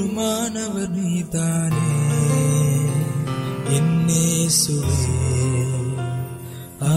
பெருமானவர் நீதானே என்னே சுவே ஆ,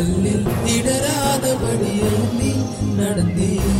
கல்லில் இடராதபடி நீ நடந்தேன்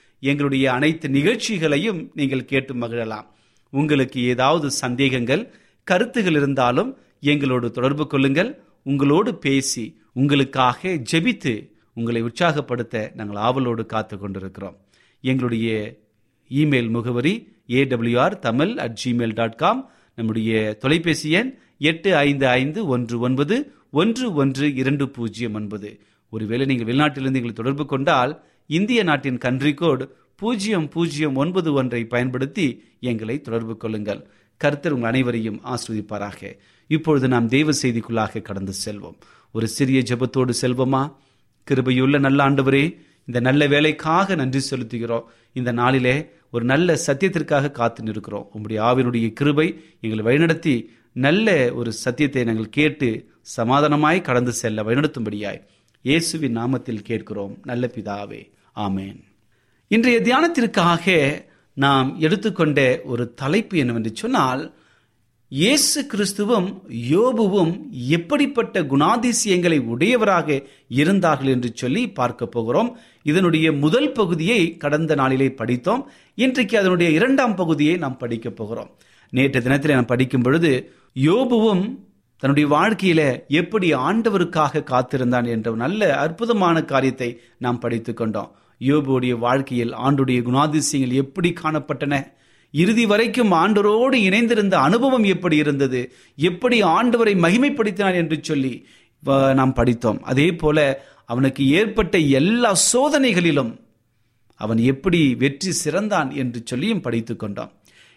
எங்களுடைய அனைத்து நிகழ்ச்சிகளையும் நீங்கள் கேட்டு மகிழலாம். உங்களுக்கு ஏதாவது சந்தேகங்கள் கருத்துகள் இருந்தாலும் எங்களோடு தொடர்பு கொள்ளுங்கள். உங்களோடு பேசி உங்களுக்காக ஜெபித்து உங்களை உற்சாகப்படுத்த நாங்கள் ஆவலோடு காத்து கொண்டிருக்கிறோம். எங்களுடைய இமெயில் முகவரி AWR Tamil at Gmail dot com நம்முடைய தொலைபேசி எண் எட்டு ஐந்து ஐந்து ஒன்று ஒன்பது ஒன்று ஒன்று இரண்டு பூஜ்ஜியம் ஒன்பது. ஒருவேளை நீங்கள் வெளிநாட்டிலிருந்து எங்களை தொடர்பு கொண்டால் இந்திய நாட்டின் கன்ட்ரி கோட் பூஜ்ஜியம் பூஜ்ஜியம் ஒன்பது ஒன்றை பயன்படுத்தி எங்களை தொடர்பு கொள்ளுங்கள். கர்த்தர் உங்கள் அனைவரையும் ஆஸ்வதிப்பாராக. இப்பொழுது நாம் தெய்வ செய்திக்குள்ளாக கடந்து செல்வோம். ஒரு சிறிய ஜெபத்தோடு செல்வோமா? கிருபையுள்ள நல்ல ஆண்டவரே இந்த நல்ல வேலைக்காக நன்றி செலுத்துகிறோம். இந்த நாளிலே ஒரு நல்ல சத்தியத்திற்காக காத்து நிற்கிறோம். உங்களுடைய ஆவினுடைய கிருபை எங்களை வழிநடத்தி நல்ல ஒரு சத்தியத்தை நாங்கள் கேட்டு சமாதானமாய் கடந்து செல்ல வழிநடத்தும்படியாய். இயேசுவின் நாமத்தில் கேட்கிறோம். நல்ல பிதாவே ஆமேன். இன்றைய தியானத்திற்காக நாம் எடுத்துக்கொண்ட ஒரு தலைப்பு என்னவென்று சொன்னால் இயேசு கிறிஸ்துவும் யோபுவும் எப்படிப்பட்ட குணாதிசயங்களை உடையவராக இருந்தார்கள் என்று சொல்லி பார்க்க போகிறோம். இதனுடைய முதல் பகுதியை கடந்த நாளிலே படித்தோம். இன்றைக்கு அதனுடைய இரண்டாம் பகுதியை நாம் படிக்க போகிறோம். நேற்று தினத்தில் நாம் படிக்கும் பொழுது யோபுவும் தன்னுடைய வாழ்க்கையில எப்படி ஆண்டவருக்காக காத்திருந்தான் என்ற நல்ல அற்புதமான காரியத்தை நாம் படித்து கொண்டோம். யோபுடைய வாழ்க்கையில் ஆண்டுடைய குணாதிசயங்கள் எப்படி காணப்பட்டன? இறுதி வரைக்கும் ஆண்டவரோடு இணைந்திருந்த அனுபவம் எப்படி இருந்தது? எப்படி ஆண்டவரை மகிமைப்படுத்தினார் என்று சொல்லி நாம் படித்தோம். அதே போல அவனுக்கு ஏற்பட்ட எல்லா சோதனைகளிலும் அவன் எப்படி வெற்றி சிறந்தான் என்று சொல்லியும் படித்து கொண்டோம்.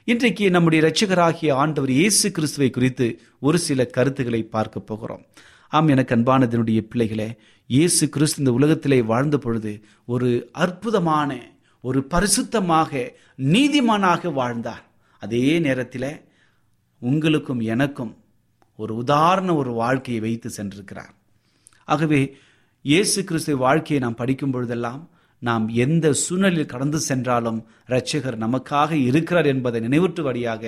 இன்றைக்கு நம்முடைய இரட்சகராகிய ஆண்டவர் இயேசு கிறிஸ்துவை குறித்து ஒரு சில கருத்துக்களை பார்க்க போகிறோம். ஆம் எனக்கு அன்பானதனுடைய பிள்ளைகளே இயேசு கிறிஸ்து இந்த உலகத்திலே வாழ்ந்த பொழுது ஒரு அற்புதமான ஒரு பரிசுத்தமாக நீதிமானாக வாழ்ந்தார். அதே நேரத்தில் உங்களுக்கும் எனக்கும் ஒரு உதாரண ஒரு வாழ்க்கையை வைத்து சென்றிருக்கிறார். ஆகவே இயேசு கிறிஸ்துவ வாழ்க்கையை நாம் படிக்கும் பொழுதெல்லாம் நாம் எந்த சூழ்நிலையில் கடந்து சென்றாலும் இரட்சகர் நமக்காக இருக்கிறார் என்பதை நினைவூற்றுவடியாக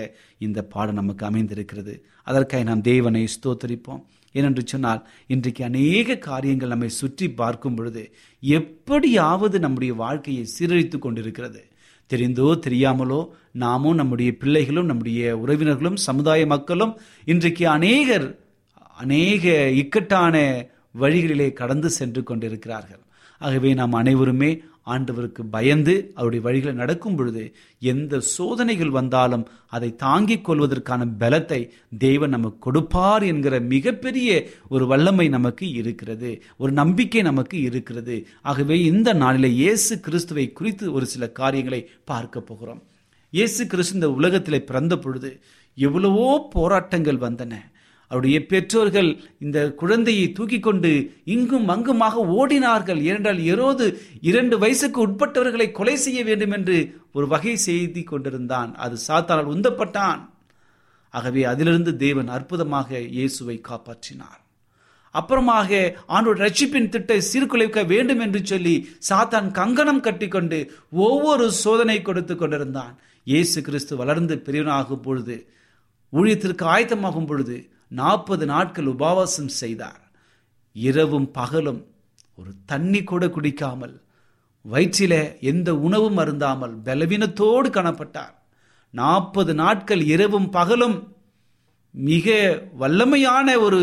இந்த பாடம் நமக்கு அமைந்திருக்கிறது. அதற்காக நாம் தேவனை ஸ்தோத்தரிப்போம். ஏனென்று சொன்னால் இன்றைக்கு அநேக காரியங்கள் நம்மை சுற்றி பார்க்கும் பொழுது எப்படியாவது நம்முடைய வாழ்க்கையை சீரழித்து கொண்டிருக்கிறது. தெரிந்தோ தெரியாமலோ நாமும் நம்முடைய பிள்ளைகளும் நம்முடைய உறவினர்களும் சமுதாய மக்களும் இன்றைக்கு அநேகர் அநேக இக்கட்டான வழிகளிலே கடந்து சென்று கொண்டிருக்கிறார்கள். ஆகவே நாம் அனைவருமே ஆண்டவருக்கு பயந்து அவருடைய வழிகளை நடக்கும் பொழுது எந்த சோதனைகள் வந்தாலும் அதை தாங்கிக் கொள்வதற்கான பலத்தை தேவன் நமக்கு கொடுப்பார் என்கிற மிகப்பெரிய ஒரு வல்லமை நமக்கு இருக்கிறது. ஒரு நம்பிக்கை நமக்கு இருக்கிறது. ஆகவே இந்த நாளிலே இயேசு கிறிஸ்துவை குறித்து ஒரு சில காரியங்களை பார்க்க போகிறோம். இயேசு கிறிஸ்து இந்த உலகத்திலே பிறந்த பொழுது எவ்வளவோ போராட்டங்கள் வந்தன. அவருடைய பெற்றோர்கள் இந்த குழந்தையை தூக்கி கொண்டு இங்கும் அங்குமாக ஓடினார்கள். ஏனென்றால் எரோது இரண்டு வயசுக்கு உட்பட்டவர்களை கொலை செய்ய வேண்டும் என்று ஒரு வகை செய்தி கொண்டிருந்தான். அது சாத்தானால் உந்தப்பட்டான். ஆகவே அதிலிருந்து தேவன் அற்புதமாக இயேசுவை காப்பாற்றினார். அப்புறமாக ஆண்டோட ரட்சிப்பின் திட்டை சீர்குலைக்க வேண்டும் என்று சொல்லி சாத்தான் கங்கணம் கட்டிக்கொண்டு ஒவ்வொரு சோதனை கொடுத்து கொண்டிருந்தான். இயேசு கிறிஸ்து வளர்ந்து பெரியவனாகும் பொழுது ஊழியத்திற்கு ஆயத்தமாகும் பொழுது நாற்பது நாட்கள் உபவாசம் செய்தார். இரவும் பகலும் ஒரு தண்ணி கூட குடிக்காமல் வயிற்றில எந்த உணவும் அருந்தாமல் பலவீனத்தோடு காணப்பட்டார். நாற்பது நாட்கள் இரவும் பகலும் மிக வல்லமையான ஒரு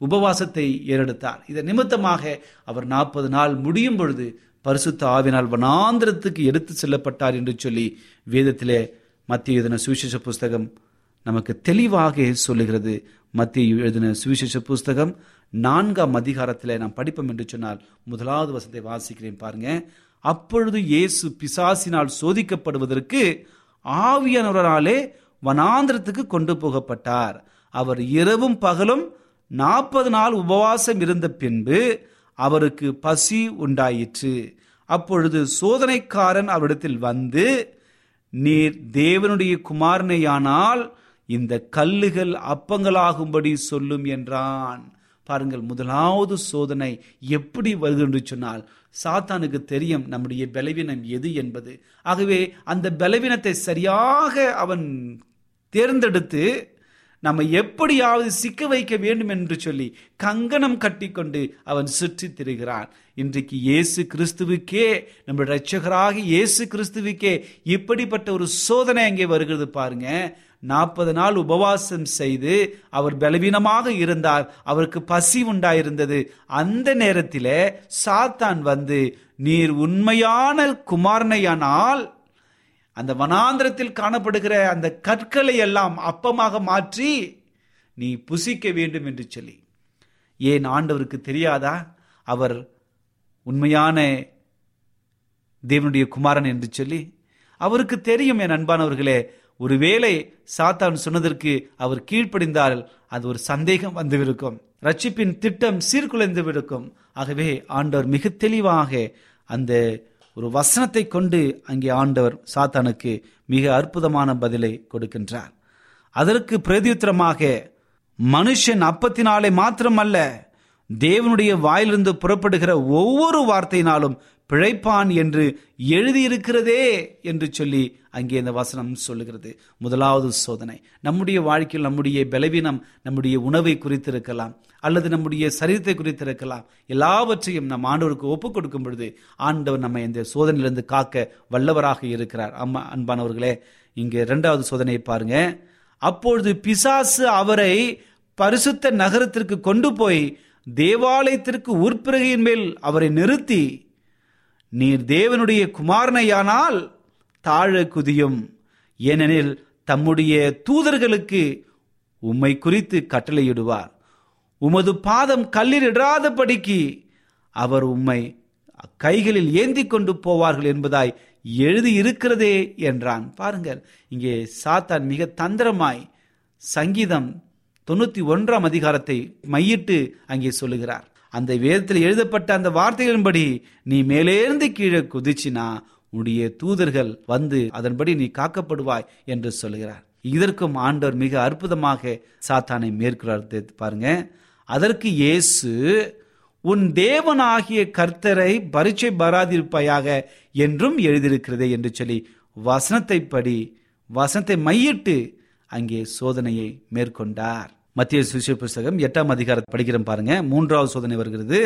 உபவாசத்தை ஏறெடுத்தார். இதன் நிமித்தமாக அவர் நாற்பது நாள் முடியும் பொழுது பரிசுத்த ஆவினால் வனாந்திரத்துக்கு எடுத்து செல்லப்பட்டார் என்று சொல்லி வேதத்திலே மத்திய இதன சுவிசேஷ புஸ்தகம் நமக்கு தெளிவாக சொல்லுகிறது. மத்திய எழுதின சுவிசேஷ புஸ்தகம் நான்காம் அதிகாரத்தில் நாம் படிப்போம் என்று சொன்னால் முதலாவது வசத்தை வாசிக்கிறேன் பாருங்க. அப்பொழுது இயேசு பிசாசினால் சோதிக்கப்படுவதற்கு ஆவியானவராலே வனாந்திரத்துக்கு கொண்டு போகப்பட்டார். அவர் இரவும் பகலும் நாற்பது நாள் உபவாசம் இருந்த பின்பு அவருக்கு பசி உண்டாயிற்று. அப்பொழுது சோதனைக்காரன் அவரிடத்தில் வந்து நீர் தேவனுடைய குமாரனையானால் இந்த கல்லுகள் அப்பங்களாகும்படி சொல்லும் என்றான். பாருங்கள் முதலாவது சோதனை எப்படி வருது என்று சொன்னால் சாத்தானுக்கு தெரியும் நம்முடைய பலவீனம் எது என்பது. ஆகவே அந்த பலவீனத்தை சரியாக அவன் தேர்ந்தெடுத்து நம்ம எப்படியாவது சிக்க வைக்க வேண்டும் என்று சொல்லி கங்கணம் கட்டிக்கொண்டு அவன் சுற்றி திரிகிறான். இன்றைக்கு இயேசு கிறிஸ்துவுக்கே நம்ம ரட்சகராக இயேசு கிறிஸ்துவுக்கே இப்படிப்பட்ட ஒரு சோதனை அங்கே வருகிறது பாருங்க. நாற்பது நாள் உபவாசம் செய்து அவர் பலவீனமாக இருந்தார். அவருக்கு பசி உண்டாயிருந்தது. அந்த நேரத்தில் சாத்தான் வந்து நீர் உண்மையான குமாரனையானால் அந்த வனாந்திரத்தில் காணப்படுகிற அந்த கற்களை எல்லாம் அப்பமாக மாற்றி நீ புசிக்க வேண்டும் என்று சொல்லி. ஏன் ஆண்டவருக்கு தெரியாதா? அவர் உண்மையான தேவனுடைய குமாரன் என்று சொல்லி. அவருக்கு தெரியும் என் அன்பானவர்களே ஒருவேளை சாத்தான் சொன்னதற்கு அவர் கீழ்ப்படிந்தால் அது ஒரு சந்தேகம் வந்துவிருக்கும். ரட்சிப்பின் திட்டம் சீர்குலைந்து விடுக்கும் ஆகவே ஆண்டவர் மிக தெளிவாக அந்த ஒரு வசனத்தை கொண்டு அங்கே ஆண்டவர் சாத்தானுக்கு மிக அற்புதமான பதிலை கொடுக்கின்றார். அதற்கு பிரதியுத்தரமாக மனுஷன் அப்பத்தினாலே மாத்திரமல்ல தேவனுடைய வாயிலிருந்து புறப்படுகிற ஒவ்வொரு வார்த்தையினாலும் பிழைப்பான் என்று எழுதியிருக்கிறதே என்று சொல்லி அங்கே இந்த வசனம் சொல்லுகிறது. முதலாவது சோதனை. நம்முடைய வாழ்க்கையில் நம்முடைய பலவீனம் நம்முடைய உணவை குறித்திருக்கலாம் அல்லது நம்முடைய சரீரத்தை குறித்திருக்கலாம். எல்லாவற்றையும் நம் ஆண்டவருக்கு ஒப்புக் கொடுக்கும் பொழுது ஆண்டவர் நம்ம இந்த சோதனையிலிருந்து காக்க வல்லவராக இருக்கிறார். அம்மா அன்பானவர்களே இங்கே இரண்டாவது சோதனையை பாருங்க. அப்பொழுது பிசாசு அவரை பரிசுத்த நகரத்திற்கு கொண்டு போய் தேவாலயத்திற்கு உட்பிறகையின் மேல் அவரை நிறுத்தி நீர் தேவனுடைய குமாரனையானால் தாழ குதியும். ஏனெனில் தம்முடைய தூதர்களுக்கு உம்மை குறித்து கட்டளையிடுவார். உமது பாதம் கல்லில் இடாதபடிக்கு அவர் உம்மை கைகளில் ஏந்தி கொண்டு போவார்கள் என்பதாய் எழுதி இருக்கிறதே என்றான். பாருங்கள் இங்கே சாத்தான் மிக தந்திரமாய் சங்கீதம் தொண்ணூத்தி ஒன்றாம் அதிகாரத்தை மையிட்டு அங்கே சொல்லுகிறார். அந்த வேதத்தில் எழுதப்பட்ட அந்த வார்த்தைகளின்படி நீ மேலேருந்து கீழே குதிச்சினா உன்னுடைய தூதர்கள் வந்து அதன்படி நீ காக்கப்படுவாய் என்று சொல்லுகிறார் இதற்கும் ஆண்டவர் மிக அற்புதமாக சாத்தானை மேற்கிறார் பாருங்க. அதற்கு இயேசு உன் தேவனாகிய கர்த்தரை பரீட்சை பராதிருப்பாயாக என்றும் எழுதியிருக்கிறதே என்று சொல்லி வசனத்தை படி வசனத்தை மையிட்டு அங்கே சோதனையை மேற்கொண்டார். மத்திய சுவிசேஷ புஸ்தகம் எட்டாம் அதிகாரத்தை படிக்கிறோம் பாருங்க. மூன்றாவது சோதனை வருகிறது.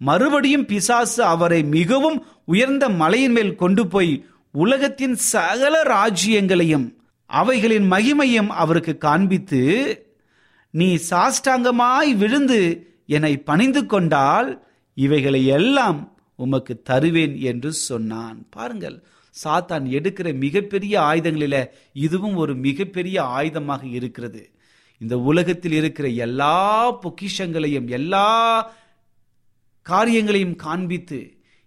மறுபடியும் பிசாசு அவரை மிகவும் உயர்ந்த மலையின் மேல் கொண்டு போய் உலகத்தின் சகல ராஜ்யங்களையும் அவைகளின் மகிமையும் அவருக்கு காண்பித்து நீ சாஷ்டாங்கமாய் விழுந்து என்னை பணிந்து கொண்டால் இவைகளை எல்லாம் உமக்கு தருவேன் என்று சொன்னான். பாருங்கள் சாத்தான் எடுக்கிற மிகப்பெரிய ஆயுதங்களில இதுவும் ஒரு மிகப்பெரிய ஆயுதமாக இருக்கிறது. இந்த உலகத்தில் இருக்கிற எல்லா பொக்கிஷங்களையும் எல்லா காரியங்களையும் காண்பித்து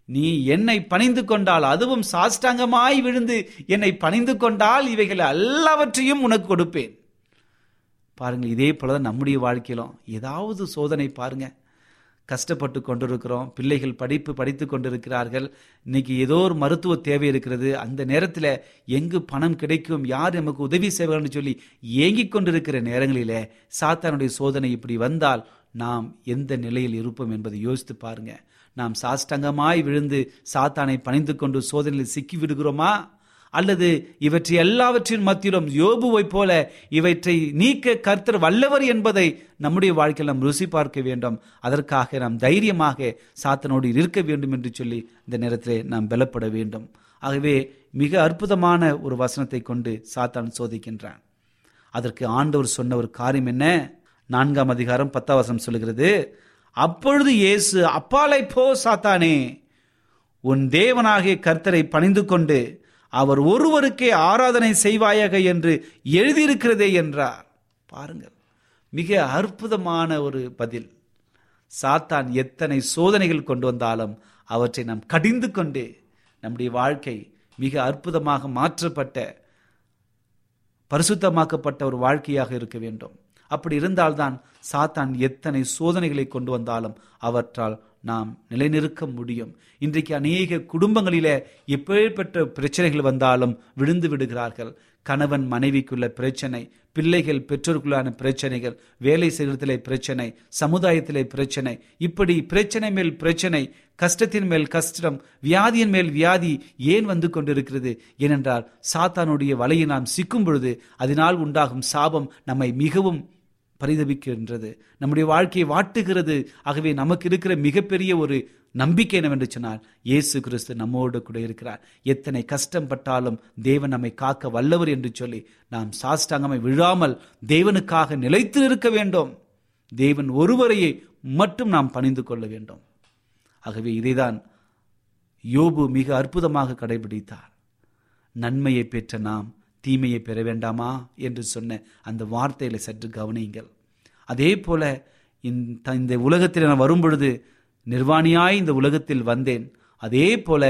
நீ என்னை பணிந்து கொண்டால் அதுவும் சாஷ்டாங்கமாய் விழுந்து என்னை பணிந்து கொண்டால் இவைகள் எல்லாவற்றையும் உனக்கு கொடுப்பேன். பாருங்கள் இதே போலதான் நம்முடைய வாழ்க்கையிலும் ஏதாவது சோதனை பாருங்கள் கஷ்டப்பட்டு கொண்டிருக்கிறோம் பிள்ளைகள் படிப்பு படித்து கொண்டிருக்கிறார்கள். இன்னைக்கு ஏதோ ஒரு மருத்துவ தேவை இருக்கிறது. அந்த நேரத்தில் எங்கு பணம் கிடைக்கும் யார் நமக்கு உதவி செய்வார்னு சொல்லி ஏங்கிக் கொண்டிருக்கிற நேரங்களிலே சாத்தானுடைய சோதனை இப்படி வந்தால் நாம் எந்த நிலையில் இருப்போம் என்பதை யோசித்து பாருங்க. நாம் சாஷ்டங்கமாய் விழுந்து சாத்தானை பணிந்து கொண்டு சோதனையில் சிக்கி விடுகிறோமா? அல்லது இவற்றை எல்லாவற்றின் மத்தியிலும் யோபுவைப் போல இவற்றை நீக்க கர்த்தர் வல்லவர் என்பதை நம்முடைய வாழ்க்கையில் நாம் ருசி பார்க்க வேண்டும். அதற்காக நாம் தைரியமாக சாத்தனோடு இருக்க வேண்டும் என்று சொல்லி இந்த நேரத்திலே நாம் பலப்பட வேண்டும். ஆகவே மிக அற்புதமான ஒரு வசனத்தை கொண்டு சாத்தான் சோதிக்கின்றான். அதற்கு ஆண்டவர் சொன்ன ஒரு காரியம் என்ன? நான்காம் அதிகாரம் பத்தாம் வசனம் சொல்லுகிறது அப்பொழுது இயேசு அப்பாலை போ சாத்தானே! உன் தேவனாகிய கர்த்தரை பணிந்து கொண்டு அவர் ஒருவருக்கே ஆராதனை செய்வாயாக என்று எழுதியிருக்கிறதே என்றார். பாருங்கள் மிக அற்புதமான ஒரு பதில். சாத்தான் எத்தனை சோதனைகள் கொண்டு வந்தாலும் அவற்றை நாம் கடிந்து கொண்டு நம்முடைய வாழ்க்கை மிக அற்புதமாக மாற்றப்பட்ட பரிசுத்தமாக்கப்பட்ட ஒரு வாழ்க்கையாக இருக்க வேண்டும். அப்படி இருந்தால்தான் சாத்தான் எத்தனை சோதனைகளை கொண்டு வந்தாலும் அவற்றால் நாம் நிலைநிறுக்க முடியும். இன்றைக்கு அநேக குடும்பங்களிலே எப்பேற்பட்ட பிரச்சனைகள் வந்தாலும் விழுந்து விடுகிறார்கள். கணவன் மனைவிக்குள்ள பிரச்சனை பிள்ளைகள் பெற்றோருக்குள்ளான பிரச்சனைகள் வேலை செய்கிறதிலே பிரச்சனை சமுதாயத்திலே பிரச்சனை. இப்படி பிரச்சனை மேல் பிரச்சனை கஷ்டத்தின் மேல் கஷ்டம் வியாதியின் மேல் வியாதி ஏன் வந்து கொண்டிருக்கிறது ஏனென்றால் சாத்தானுடைய வலையை நாம் சிக்கும் பொழுது அதனால் உண்டாகும் சாபம் நம்மை மிகவும் பரிதபிக்கின்றது. நம்முடைய வாழ்க்கையை வாட்டுகிறது. ஆகவே நமக்கு இருக்கிற மிகப்பெரிய ஒரு நம்பிக்கை என்னவென்று சொன்னால் இயேசு கிறிஸ்து நம்மோடு கூட இருக்கிறார். எத்தனை கஷ்டம் பட்டாலும் தேவன் நம்மை காக்க வல்லவர் என்று சொல்லி நாம் சாஷ்டாங்கமை விழாமல் தேவனுக்காக நிலைத்து இருக்க வேண்டும். தேவன் ஒருவரையே மட்டும் நாம் பணிந்து கொள்ள வேண்டும். ஆகவே இதைதான் யோபு மிக அற்புதமாக கடைபிடித்தார். நன்மையை பெற்ற நாம் தீமையை பெற வேண்டாமா என்று சொன்ன அந்த வார்த்தைகளை சற்று கவனியுங்கள். அதே போல இந்த இந்த உலகத்தில் நான் வரும்பொழுது நிர்வாணியாய் இந்த உலகத்தில் வந்தேன். அதே போல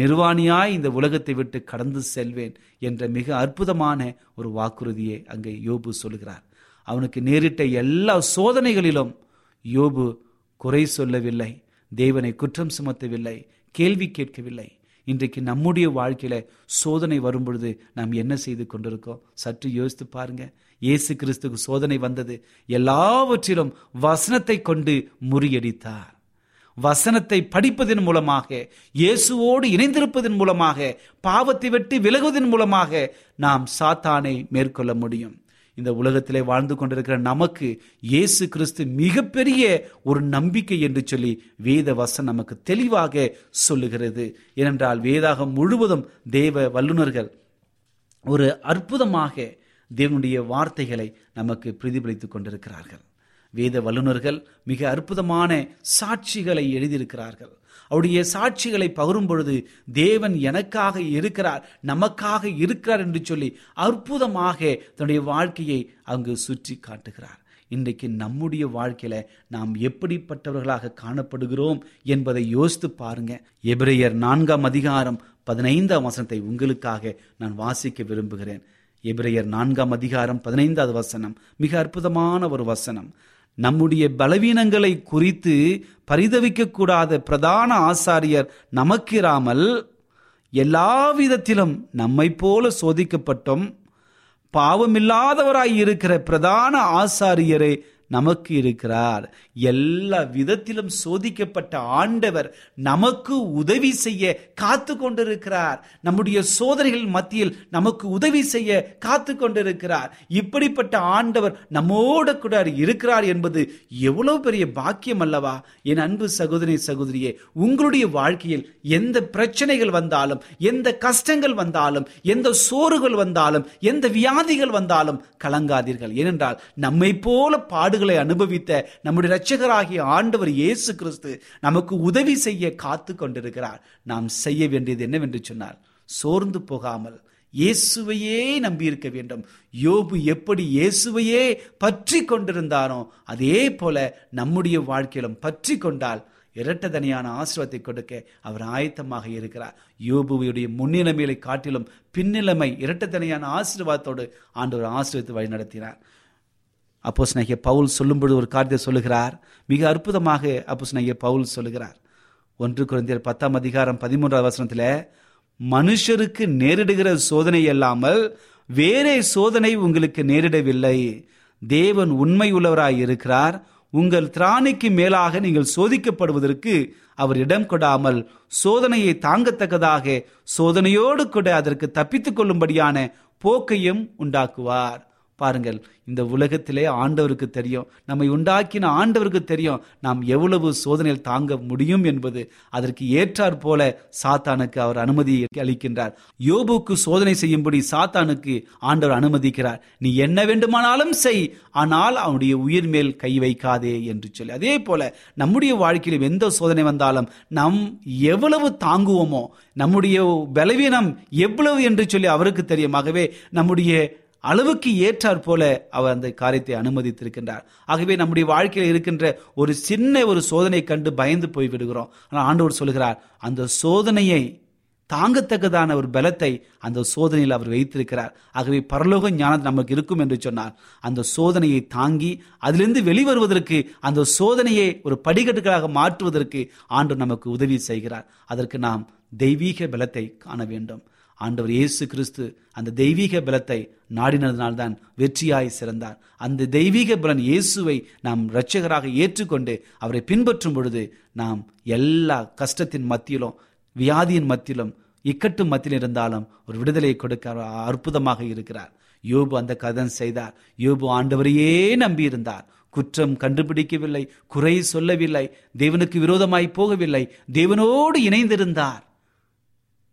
நிர்வாணியாய் இந்த உலகத்தை விட்டு கடந்து செல்வேன் என்ற மிக அற்புதமான ஒரு வாக்குறுதியை அங்கே யோபு சொல்கிறார் அவனுக்கு நேரிட்ட எல்லா சோதனைகளிலும் யோபு குறை சொல்லவில்லை தேவனை குற்றம் சுமத்தவில்லை கேள்வி கேட்கவில்லை. இன்றைக்கு நம்முடைய வாழ்க்கையில சோதனை வரும்பொழுது நாம் என்ன செய்து கொண்டிருக்கோம்? சற்று யோசித்து பாருங்க. இயேசு கிறிஸ்துக்கு சோதனை வந்தது. எல்லாவற்றிலும் வசனத்தை கொண்டு முறியடித்தார். வசனத்தை படிப்பதன் மூலமாக இயேசுவோடு இணைந்திருப்பதன் மூலமாக பாவத்தை விட்டு விலகுவதன் மூலமாக நாம் சாத்தானை மேற்கொள்ள முடியும். இந்த உலகத்திலே வாழ்ந்து கொண்டிருக்கிற நமக்கு இயேசு கிறிஸ்து மிகப்பெரிய ஒரு நம்பிக்கை என்று சொல்லி வேத வசனம் நமக்கு தெளிவாக சொல்லுகிறது. ஏனென்றால் வேதாகம் முழுவதும் தேவ வல்லுநர்கள் ஒரு அற்புதமாக தேவனுடைய வார்த்தைகளை நமக்கு பிரதிபலித்துக் கொண்டிருக்கிறார்கள். வேத வல்லுநர்கள் மிக அற்புதமான சாட்சிகளை எழுதியிருக்கிறார்கள். அவருடைய சாட்சிகளை பகிரும் பொழுது தேவன் எனக்காக இருக்கிறார் நமக்காக இருக்கிறார் என்று சொல்லி அற்புதமாக தன்னுடைய வாழ்க்கையை அங்கு சுற்றி காட்டுகிறார். இன்றைக்கு நம்முடைய வாழ்க்கையில நாம் எப்படிப்பட்டவர்களாக காணப்படுகிறோம் என்பதை யோசித்து பாருங்க. எபிரேயர் நான்காம் அதிகாரம் பதினைந்தாம் வசனத்தை உங்களுக்காக நான் வாசிக்க விரும்புகிறேன். எபிரேயர் நான்காம் அதிகாரம் பதினைந்தாவது வசனம் மிக அற்புதமான ஒரு வசனம். நம்முடைய பலவீனங்களை குறித்து பரிதவிக்கக்கூடாத பிரதான ஆசாரியர் நமக்கிராமல் எல்லா விதத்திலும் நம்மை போல சோதிக்கப்பட்டோம் பாவமில்லாதவராய் இருக்கிற பிரதான ஆசாரியரே நமக்கு இருக்கிறார். எல்லா விதத்திலும் சோதிக்கப்பட்ட ஆண்டவர் நமக்கு உதவி செய்ய காத்து கொண்டிருக்கிறார். நம்முடைய சோதனைகள் மத்தியில் நமக்கு உதவி செய்ய காத்து கொண்டிருக்கிறார். இப்படிப்பட்ட ஆண்டவர் நம்மோட கூட இருக்கிறார் என்பது எவ்வளவு பெரிய பாக்கியம் அல்லவா? என் அன்பு சகோதரி சகோதரியே உங்களுடைய வாழ்க்கையில் எந்த பிரச்சனைகள் வந்தாலும் எந்த கஷ்டங்கள் வந்தாலும் எந்த சோறுகள் வந்தாலும் எந்த வியாதிகள் வந்தாலும் கலங்காதீர்கள். ஏனென்றால் நம்மை போல பாடு பாடுகளை அனுபவித்த நம்முடைய இரட்சகராகிய ஆண்டவர் இயேசு கிறிஸ்து நமக்கு உதவி செய்ய காத்து கொண்டிருக்கிறார். நாம் செய்ய வேண்டியது என்னவென்று சொன்னார் சோர்ந்து போகாமல் இயேசுவையே நம்பியிருக்க வேண்டும். யோபு எப்படி இயேசுவையே பற்றி கொண்டிருந்தானோ அதே போல நம்முடைய வாழ்க்கையிலும் பற்றி கொண்டால் இரட்டதனியான ஆசிரத்தை கொடுக்க அவர் ஆயத்தமாக இருக்கிறார். யோபுவையுடைய முன்னிலைமைகளை காட்டிலும் பின்னிலைமை இரட்டதனியான ஆசீர்வாதத்தோடு ஆண்டவர் ஆசிரியத்தை வழி நடத்தினார் அப்போஸ் நைய பவுல் சொல்லும்பொழுது ஒரு காரியத்தை சொல்லுகிறார். மிக அற்புதமாக அப்போஸ் நைய பவுல் சொல்லுகிறார். ஒன்று குழந்தையர் பத்தாம் அதிகாரம் பதிமூன்றாவது வசனத்தில் மனுஷருக்கு நேரிடுகிற சோதனை அல்லாமல் வேறே சோதனை உங்களுக்கு நேரிடவில்லை. தேவன் உண்மை உள்ளவராய் இருக்கிறார். உங்கள் திராணிக்கு மேலாக நீங்கள் சோதிக்கப்படுவதற்கு அவர் இடம் கொடாமல் சோதனையை தாங்கத்தக்கதாக சோதனையோடு கூட அதற்கு தப்பித்துக் கொள்ளும்படியான போக்கையும் உண்டாக்குவார். பாருங்கள் இந்த உலகத்திலே ஆண்டவருக்கு தெரியும். நம்மை உண்டாக்கின ஆண்டவருக்கு தெரியும். நாம் எவ்வளவு சோதனையில் தாங்க முடியும் என்பது. அதற்கு ஏற்றாற் போல சாத்தானுக்கு அவர் அனுமதி அளிக்கின்றார். யோபுக்கு சோதனை செய்யும்படி சாத்தானுக்கு ஆண்டவர் அனுமதிக்கிறார். நீ என்ன வேண்டுமானாலும் செய். ஆனால் அவனுடைய உயிர் மேல் கை வைக்காதே என்று சொல்லி. அதே போல நம்முடைய வாழ்க்கையில் எந்த சோதனை வந்தாலும் நம் எவ்வளவு தாங்குவோமோ நம்முடைய பலவீனம் எவ்வளவு என்று சொல்லி அவருக்கு தெரியும். ஆகவே நம்முடைய அளவுக்கு ஏற்றாற் போல அவர் அந்த காரியத்தை அனுமதித்திருக்கின்றார். ஆகவே நம்முடைய வாழ்க்கையில் இருக்கின்ற ஒரு சின்ன ஒரு சோதனை கண்டு பயந்து போய் விடுகிறோம் ஆனால் ஆண்டவர் சொல்கிறார் அந்த சோதனையை தாங்கத்தக்கதான ஒரு பலத்தை அந்த சோதனையில் அவர் வைத்திருக்கிறார். ஆகவே பரலோக ஞானம் நமக்கு இருக்கும் என்று சொன்னார் அந்த சோதனையை தாங்கி அதிலிருந்து வெளிவருவதற்கு அந்த சோதனையை ஒரு படிக்கட்டுகளாக மாற்றுவதற்கு ஆண்டு நமக்கு உதவி செய்கிறார். அதற்கு நாம் தெய்வீக பலத்தை காண வேண்டும். ஆண்டவர் இயேசு கிறிஸ்து அந்த தெய்வீக பலத்தை நாடினதினால்தான் வெற்றியாய் சிறந்தார். அந்த தெய்வீக பலன் இயேசுவை நாம் இரட்சகராக ஏற்றுக்கொண்டு அவரை பின்பற்றும் பொழுது நாம் எல்லா கஷ்டத்தின் மத்தியிலும் வியாதியின் மத்தியிலும் இக்கட்டு மத்தியில் இருந்தாலும் ஒரு விடுதலை கொடுக்க அற்புதமாக இருக்கிறார். யோபு அந்த கதன் செய்தார். யோபு ஆண்டவரையே நம்பியிருந்தார். குற்றம் கண்டுபிடிக்கவில்லை குறை சொல்லவில்லை தேவனுக்கு விரோதமாய் போகவில்லை தேவனோடு இணைந்திருந்தார்.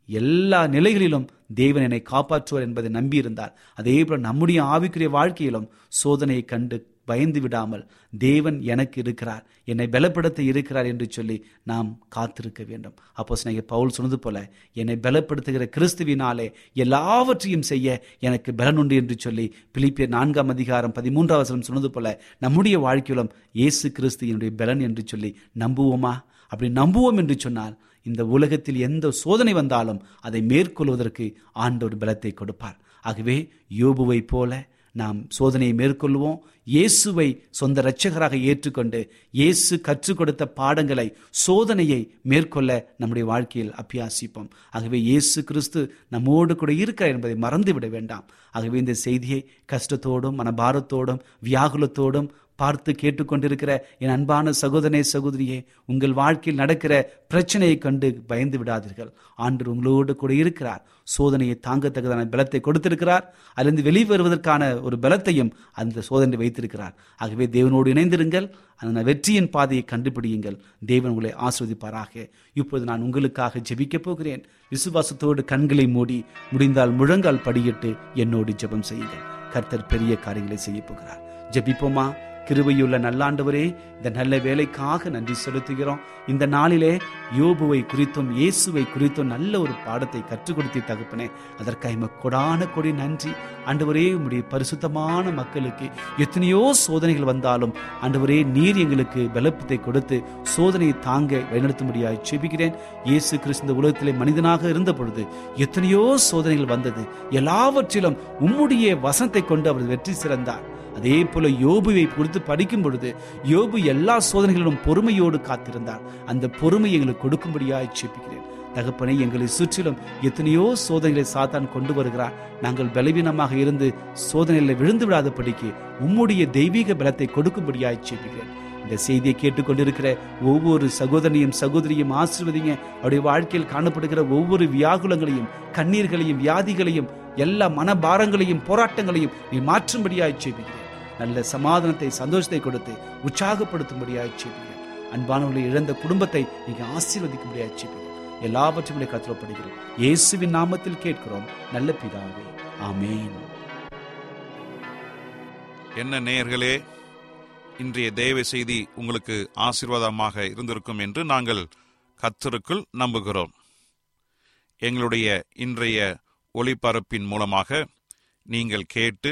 எல்லா நிலைகளிலும் தேவன் என்னை காப்பாற்றுவார் என்பதை நம்பியிருந்தார். அதே போல நம்முடைய ஆவிக்குரிய வாழ்க்கையிலும் சோதனையை கண்டு பயந்து விடாமல் தேவன் எனக்கு இருக்கிறார். என்னை பலப்படுத்த இருக்கிறார் என்று சொல்லி நாம் காத்திருக்க வேண்டும். அப்போ சினைய பவுல் சொன்னது போல என்னை பலப்படுத்துகிற கிறிஸ்துவினாலே எல்லாவற்றையும் செய்ய எனக்கு பலன் உண்டு என்று சொல்லி பிலிப்பியர் நான்காம் அதிகாரம் பதிமூன்றாவது சொன்னது போல நம்முடைய வாழ்க்கையிலும் இயேசு கிறிஸ்து என்னுடைய பலன் என்று சொல்லி நம்புவோமா? அப்படி நம்புவோம் என்று சொன்னால் இந்த உலகத்தில் எந்த சோதனை வந்தாலும் அதை மேற்கொள்வதற்கு ஆண்டவர் பலத்தை கொடுப்பார். ஆகவே யோபுவை போல நாம் சோதனையை மேற்கொள்வோம். இயேசுவை சொந்த இரட்சகராக ஏற்றுக்கொண்டு இயேசு கற்றுக் கொடுத்த பாடங்களை சோதனையை மேற்கொள்ள நம்முடைய வாழ்க்கையில் அபியாசிப்போம். ஆகவே இயேசு கிறிஸ்து நம்மோடு கூட இருக்கிறார் என்பதை மறந்துவிட வேண்டாம். ஆகவே இந்த செய்தியை கஷ்டத்தோடும் மனபாரத்தோடும் வியாகுலத்தோடும் பார்த்து கேட்டுக்கொண்டிருக்கிற என் அன்பான சகோதரனே சகோதரியே உங்கள் வாழ்க்கையில் நடக்கிற பிரச்சனையை கண்டு பயந்து விடாதீர்கள். ஆண்டு உங்களோடு கூட இருக்கிறார். சோதனையை தாங்கத்தக்கதான பலத்தை கொடுத்திருக்கிறார். அதிலிருந்து வெளிவருவதற்கான ஒரு பலத்தையும் அந்த சோதனை வைத்திருக்கிறார். ஆகவே தேவனோடு இணைந்திருங்கள். அந்த வெற்றியின் பாதையை கண்டுபிடியுங்கள். தேவன் உங்களை ஆஸ்வதிப்பாராக இப்பொழுது நான் உங்களுக்காக ஜெபிக்கப் போகிறேன். விசுவாசத்தோடு கண்களை மூடி முடிந்தால் முழங்கால் படியிட்டு என்னோடு ஜெபம் செய்யுங்கள். கர்த்தர் பெரிய காரியங்களை செய்ய போகிறார். ஜெபிப்போமா? கிருபையுள்ள நல்லாண்டவரே இந்த நல்ல வேலைக்காக நன்றி செலுத்துகிறோம். இந்த நாளிலே யோபுவை குறித்தும் இயேசுவை குறித்தும் நல்ல ஒரு பாடத்தை கற்றுக் கொடுத்து தகப்பனே அதற்காக கொடான கொடி நன்றி. ஆண்டவரே உம்முடைய பரிசுத்தமான மக்களுக்கு எத்தனையோ சோதனைகள் வந்தாலும் ஆண்டவரே நீர் எங்களுக்கு பலப்பத்தை கொடுத்து சோதனையை தாங்க வழிநடத்தும்படியாய் செபிக்கிறேன். இயேசு கிறிஸ்து உலகத்திலே மனிதனாக இருந்த பொழுது எத்தனையோ சோதனைகள் வந்தது. எல்லாவற்றிலும் உம்முடைய வசத்தை கொண்டு அவர் வெற்றி சிறந்தார். அதே போல யோபுவை குறித்து படிக்கும் பொழுது யோபு எல்லா சோதனைகளிலும் பொறுமையோடு காத்திருந்தார். அந்த பொறுமை எங்களுக்கு கொடுக்கும்படியாக செப்பிக்கிறேன் தகப்பனை எங்களை சுற்றிலும் எத்தனையோ சோதனைகளை சாத்தான் கொண்டு வருகிறார். நாங்கள் பலவீனமாக இருந்து சோதனையில் விழுந்து விடாதபடிக்கு உம்முடைய தெய்வீக பலத்தை கொடுக்கும்படியாய் செப்பிக்கிறேன் இந்த செய்தியை கேட்டுக்கொண்டிருக்கிற ஒவ்வொரு சகோதரனையும் சகோதரியும் ஆசிர்வதிங்க. அவருடைய வாழ்க்கையில் காணப்படுகிற ஒவ்வொரு வியாகுலங்களையும் கண்ணீர்களையும் வியாதிகளையும் எல்லா மனபாரங்களையும் போராட்டங்களையும் நீ மாற்றும்படியாய் செய்வீர்கள் நல்ல சமாதானத்தை சந்தோஷத்தை கொடுத்து உற்சாகப்படுத்தும்படியாக செய்வீர்கள். அன்பானவர்களை இழந்த குடும்பத்தை நீங்கள் ஆசீர்வதிக்கும்படியாக செய்வீர்கள். எல்லாவற்றையும் கத்திரப்படுகிறோம் இயேசுவின் நாமத்தில் கேட்கிறோம். நல்ல பிதாவே ஆமேன். என்ன நேயர்களே இன்றைய தேவ செய்தி உங்களுக்கு ஆசீர்வாதமாக இருந்திருக்கும் என்று நாங்கள் கத்தருக்குள் நம்புகிறோம். எங்களுடைய இன்றைய ஒளிபரப்பின் மூலமாக நீங்கள் கேட்டு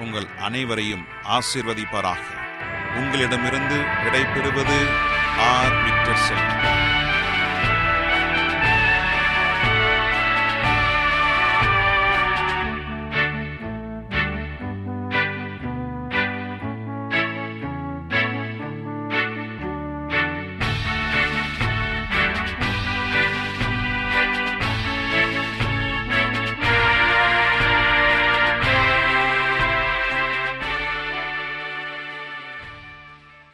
உங்கள் அனைவரையும் ஆசிர்வதிப்பாராக. உங்களிடமிருந்து விடைபெறுவது ஆர். விக்டர் செல்வன்